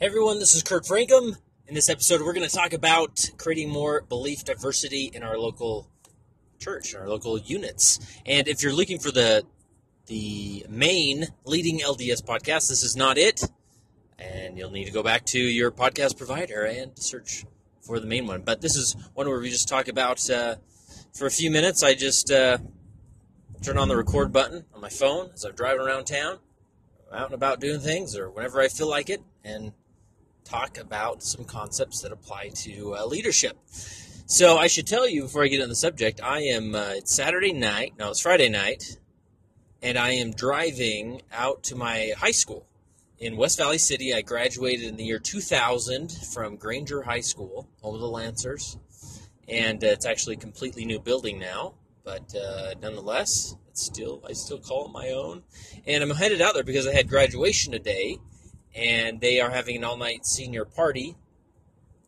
Hey everyone, this is Kurt Francom. In this episode, we're going to talk about creating more belief diversity in our local church, our local units. And if you're looking for the the main leading LDS podcast, this is not it. And you'll need to go back to your podcast provider and search for the main one. But this is one where we just talk about uh, for a few minutes. I just uh, turn on the record button on my phone as I'm driving around town, out and about doing things, or whenever I feel like it, and talk about some concepts that apply to uh, leadership. So I should tell you before I get on the subject, I am uh, it's Saturday night. No, it's Friday night, and I am driving out to my high school in West Valley City. I graduated in the year 2000 from Granger High School, home of the Lancers, and uh, it's actually a completely new building now. But uh, nonetheless, it's still I still call it my own, and I'm headed out there because I had graduation today and they are having an all night senior party.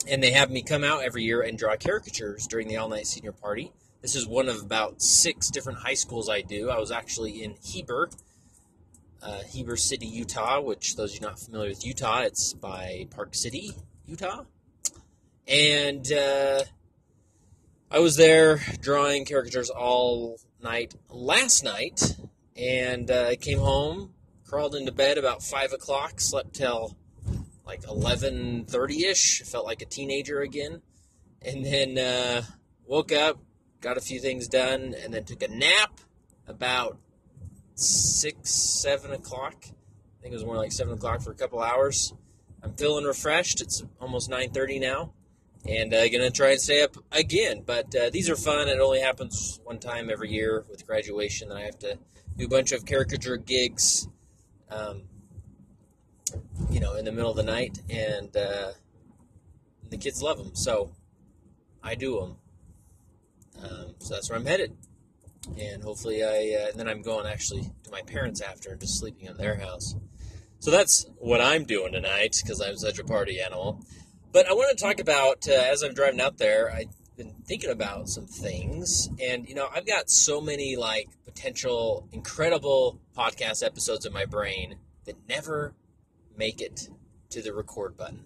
And they have me come out every year and draw caricatures during the all night senior party. This is one of about six different high schools I do. I was actually in Heber, uh, Heber City, Utah, which those of you not familiar with Utah, it's by Park City, Utah. And uh, I was there drawing caricatures all night last night, and uh, I came home crawled into bed about five o'clock, slept till like eleven thirty ish. Felt like a teenager again, and then uh, woke up, got a few things done, and then took a nap about six seven o'clock. I think it was more like seven o'clock for a couple hours. I'm feeling refreshed. It's almost nine thirty now, and uh, gonna try and stay up again. But uh, these are fun. It only happens one time every year with graduation. Then I have to do a bunch of caricature gigs um, you know, in the middle of the night, and uh, the kids love them. So I do them. Um, so that's where I'm headed, and hopefully I. Uh, then I'm going actually to my parents after, and just sleeping in their house. So that's what I'm doing tonight because I'm such a party animal. But I want to talk about uh, as I'm driving out there. I've been thinking about some things, and you know, I've got so many like potential incredible podcast episodes in my brain that never make it to the record button,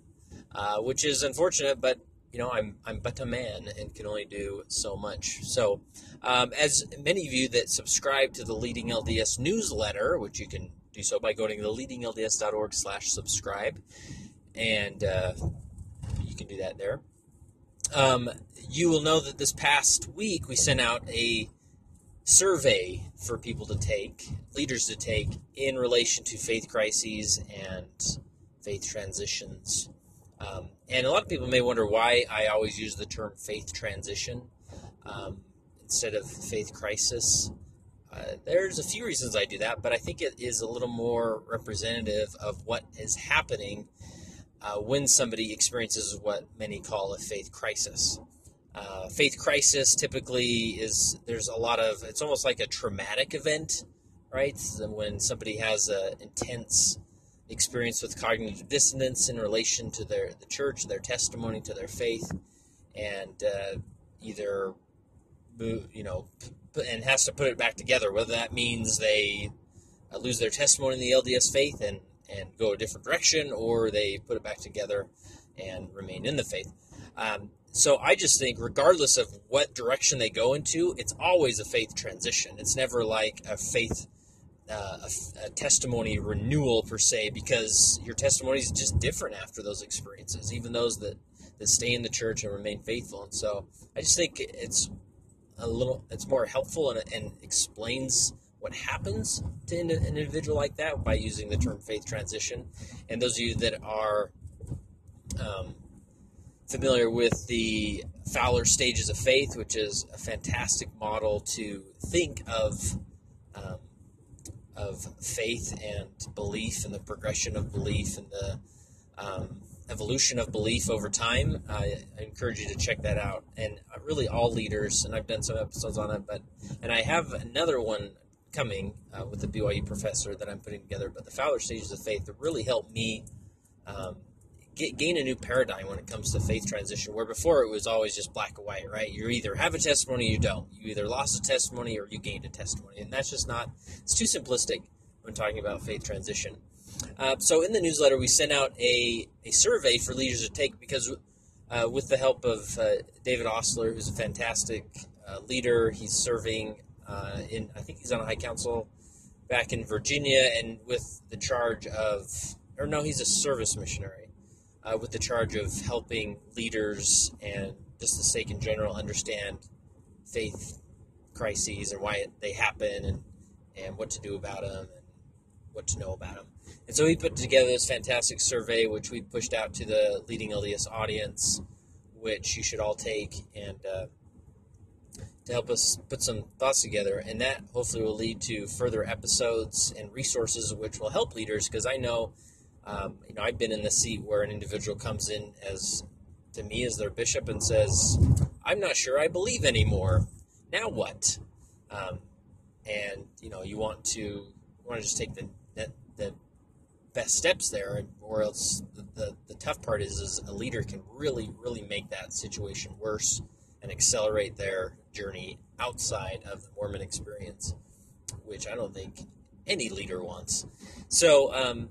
uh, which is unfortunate. But you know, I'm I'm but a man and can only do so much. So, um, as many of you that subscribe to the Leading LDS newsletter, which you can do so by going to leadinglds.org/slash subscribe, and uh, you can do that there. Um, you will know that this past week we sent out a survey for people to take, leaders to take, in relation to faith crises and faith transitions. Um, and a lot of people may wonder why I always use the term faith transition um, instead of faith crisis. Uh, there's a few reasons I do that, but I think it is a little more representative of what is happening uh, when somebody experiences what many call a faith crisis. Uh, faith crisis typically is there's a lot of it's almost like a traumatic event, right? When somebody has an intense experience with cognitive dissonance in relation to their the church, their testimony to their faith, and uh, either you know and has to put it back together. Whether that means they uh, lose their testimony in the LDS faith and and go a different direction, or they put it back together and remain in the faith. Um, so I just think, regardless of what direction they go into, it's always a faith transition. It's never like a faith, uh, a, a, testimony renewal per se, because your testimony is just different after those experiences, even those that, that stay in the church and remain faithful. And so I just think it's a little, it's more helpful and, and explains what happens to an individual like that by using the term faith transition. And those of you that are um, familiar with the Fowler stages of faith, which is a fantastic model to think of um, of faith and belief and the progression of belief and the um, evolution of belief over time. I, I, encourage you to check that out. And really, all leaders, and I've done some episodes on it, but and I have another one coming uh, with the BYU professor that I'm putting together. But the Fowler stages of faith that really helped me. Um, get, gain a new paradigm when it comes to faith transition, where before it was always just black and white, right? You either have a testimony you don't. You either lost a testimony or you gained a testimony. And that's just not, it's too simplistic when talking about faith transition. Uh, so in the newsletter, we sent out a, a survey for leaders to take because uh, with the help of uh, David Ostler, who's a fantastic uh, leader, he's serving uh, in, I think he's on a high council back in Virginia, and with the charge of, or no, he's a service missionary, uh, with the charge of helping leaders and just the sake in general understand faith crises and why they happen and, and what to do about them and what to know about them. And so he put together this fantastic survey, which we pushed out to the leading LDS audience, which you should all take and uh, to help us put some thoughts together. And that hopefully will lead to further episodes and resources, which will help leaders. Because I know, um, you know, I've been in the seat where an individual comes in as to me as their bishop and says, "I'm not sure I believe anymore." Now what? Um, and you know, you want to you want to just take the the best steps there, or else the, the, the tough part is, is a leader can really, really make that situation worse and accelerate their journey outside of the Mormon experience, which I don't think any leader wants. So, um,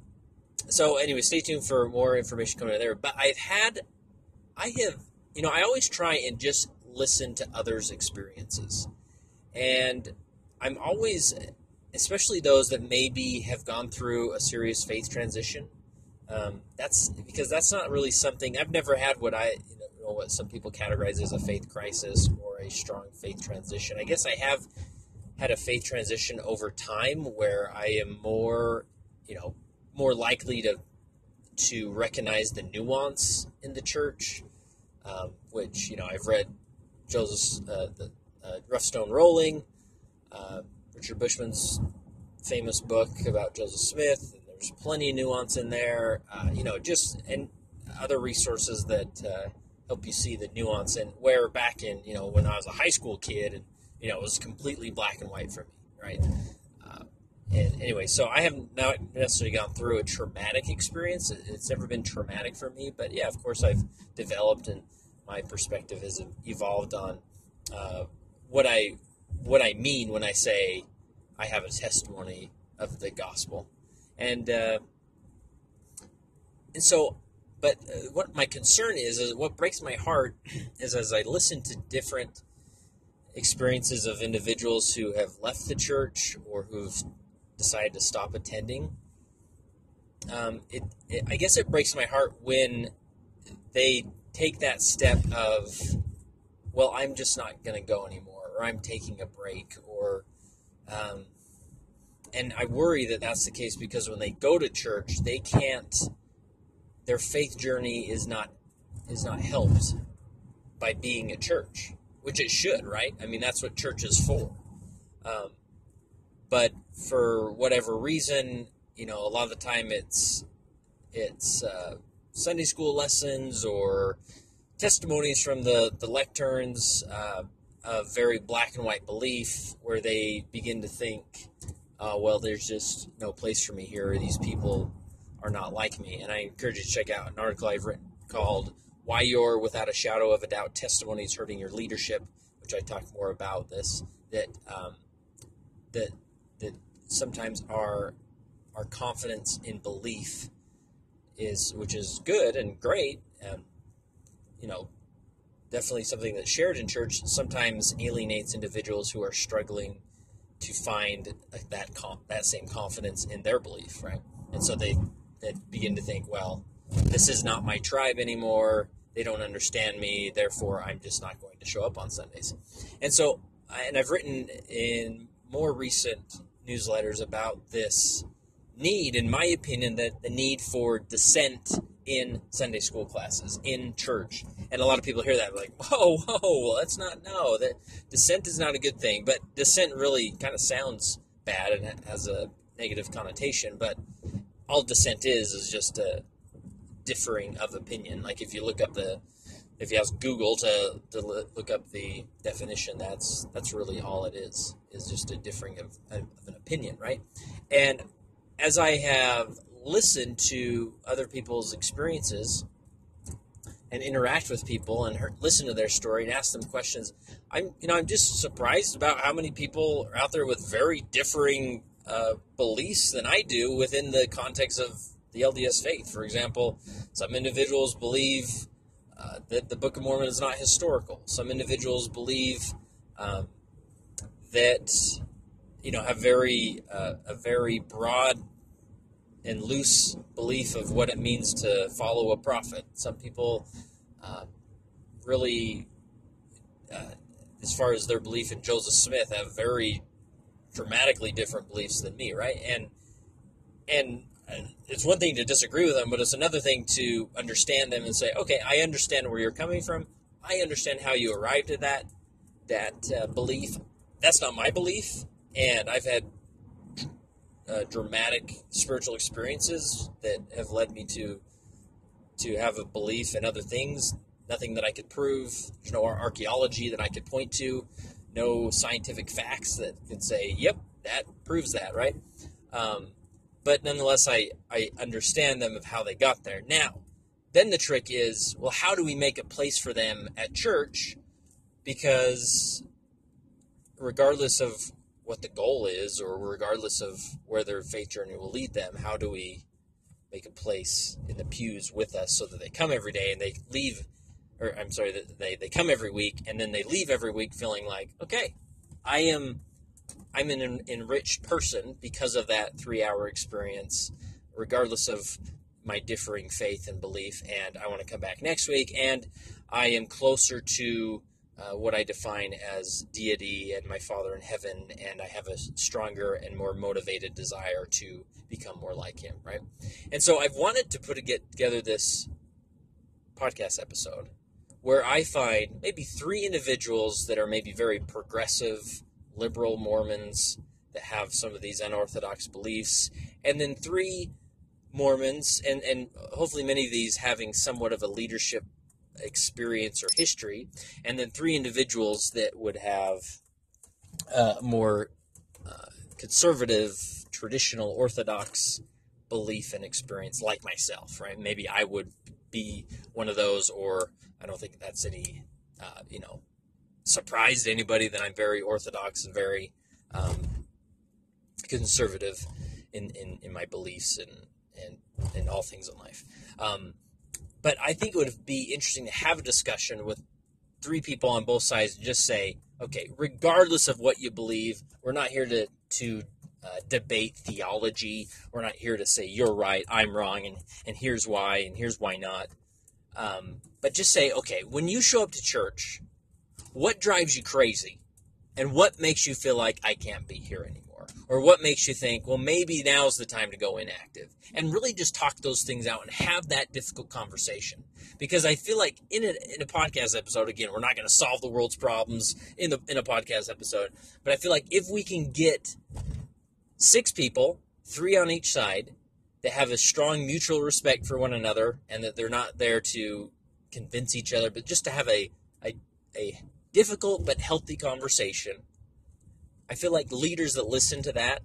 so anyway, stay tuned for more information coming out there. But I've had, I have, you know, I always try and just listen to others' experiences, and I'm always especially those that maybe have gone through a serious faith transition. Um, that's because that's not really something I've never had. What I you know what some people categorize as a faith crisis or a strong faith transition. I guess I have had a faith transition over time where I am more, you know, more likely to to recognize the nuance in the church, um, which you know I've read Joseph uh, the uh, Rough Stone Rolling. Uh, Richard Bushman's famous book about Joseph Smith. There's plenty of nuance in there, uh, you know, just and other resources that uh, help you see the nuance. And where back in, you know, when I was a high school kid, and you know, it was completely black and white for me, right? Uh, and anyway, so I haven't not necessarily gone through a traumatic experience. It's never been traumatic for me, but yeah, of course, I've developed and my perspective has evolved on uh, what I what I mean when I say I have a testimony of the gospel, and uh, and so, but uh, what my concern is is what breaks my heart is as I listen to different experiences of individuals who have left the church or who've decided to stop attending. Um, it, it, I guess it breaks my heart when they take that step of, well, I'm just not going to go anymore or I'm taking a break, or, um, and I worry that that's the case because when they go to church, they can't. Their faith journey is not is not helped by being at church, which it should, right? I mean, that's what church is for. Um, but for whatever reason, you know, a lot of the time it's it's uh, Sunday school lessons or testimonies from the the lecterns. Uh, a very black and white belief where they begin to think, uh, well, there's just no place for me here. These people are not like me. And I encourage you to check out an article I've written called Why You're Without a Shadow of a Doubt Testimonies Hurting Your Leadership, which I talk more about this, that, um, that, that sometimes our, our confidence in belief is, which is good and great, um, you know, definitely something that's shared in church sometimes alienates individuals who are struggling to find that that same confidence in their belief, right? And so they, they begin to think, well, this is not my tribe anymore. They don't understand me, therefore I'm just not going to show up on Sundays. And so, and I've written in more recent newsletters about this need, in my opinion, that the need for dissent in Sunday school classes, in church. And a lot of people hear that like, whoa, whoa, that's not, no, that dissent is not a good thing. But dissent really kind of sounds bad and has a negative connotation. But all dissent is, is just a differing of opinion. Like if you look up the, if you ask Google to, to look up the definition, that's, that's really all it is, is just a differing of, of an opinion, right? And as I have listened to other people's experiences and interact with people and listen to their story and ask them questions. I'm, you know, I'm just surprised about how many people are out there with very differing uh, beliefs than I do within the context of the LDS faith. For example, some individuals believe uh, that the Book of Mormon is not historical. Some individuals believe um, that you know have very uh, a very broad and loose belief of what it means to follow a prophet. Some people uh, really, uh, as far as their belief in Joseph Smith, have very dramatically different beliefs than me, right? And and it's one thing to disagree with them, but it's another thing to understand them and say, okay, I understand where you're coming from. I understand how you arrived at that that uh, belief. That's not my belief, and I've had uh, dramatic spiritual experiences that have led me to to have a belief in other things. Nothing that I could prove. There's no archaeology that I could point to. No scientific facts that can say, "Yep, that proves that." Right. Um, but nonetheless, I I understand them of how they got there. Now, then the trick is, well, how do we make a place for them at church? Because regardless of what the goal is, or regardless of where their faith journey will lead them, how do we make a place in the pews with us so that they come every day and they leave, or I'm sorry, they, they come every week and then they leave every week feeling like, okay, I am I'm an enriched person because of that three hour experience, regardless of my differing faith and belief. And I want to come back next week, and I am closer to uh, what I define as deity and my Father in heaven, and I have a stronger and more motivated desire to become more like Him, right? And so I've wanted to put get together this podcast episode where I find maybe three individuals that are maybe very progressive, liberal Mormons that have some of these unorthodox beliefs, and then three Mormons, and, and hopefully many of these having somewhat of a leadership experience or history, and then three individuals that would have uh, more uh, conservative, traditional, orthodox belief and experience, like myself, right? Maybe I would be one of those, or I don't think that's any, uh, you know, surprise to anybody that I'm very orthodox and very um, conservative in, in, in my beliefs and, and, and all things in life. Um, but I think it would be interesting to have a discussion with three people on both sides and just say, okay, regardless of what you believe, we're not here to to uh, debate theology. We're not here to say you're right, I'm wrong, and and here's why, and here's why not. Um, but just say, okay, when you show up to church, what drives you crazy, and what makes you feel like I can't be here anymore? or what makes you think, well, maybe now's the time to go inactive? And really just talk those things out and have that difficult conversation. Because I feel like in a, in a podcast episode, again, we're not going to solve the world's problems in, the, in a podcast episode, but I feel like if we can get six people, three on each side, that have a strong mutual respect for one another and that they're not there to convince each other, but just to have a, a, a difficult but healthy conversation I feel like leaders that listen to that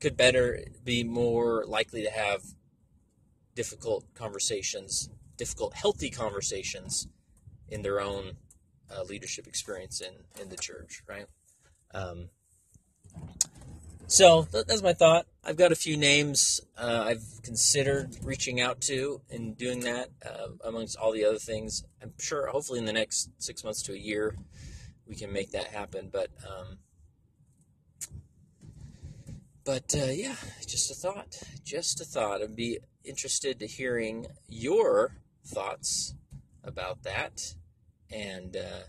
could better be more likely to have difficult conversations, difficult, healthy conversations in their own uh, leadership experience in, in the church, right? Um, so that's my thought. I've got a few names uh, I've considered reaching out to and doing that uh, amongst all the other things. I'm sure, hopefully, in the next six months to a year, we can make that happen. But um, but uh, yeah, just a thought. Just a thought. I'd be interested to hearing your thoughts about that, and uh,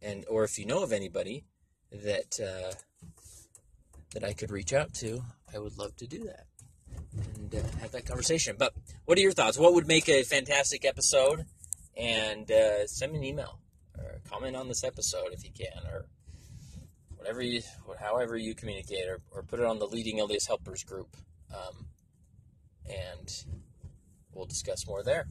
and or if you know of anybody that uh, that I could reach out to, I would love to do that and uh, have that conversation. But what are your thoughts? What would make a fantastic episode? And uh, send me an email or comment on this episode if you can, or whatever you, however you communicate, or, or put it on the leading LDS helpers group, um, and we'll discuss more there.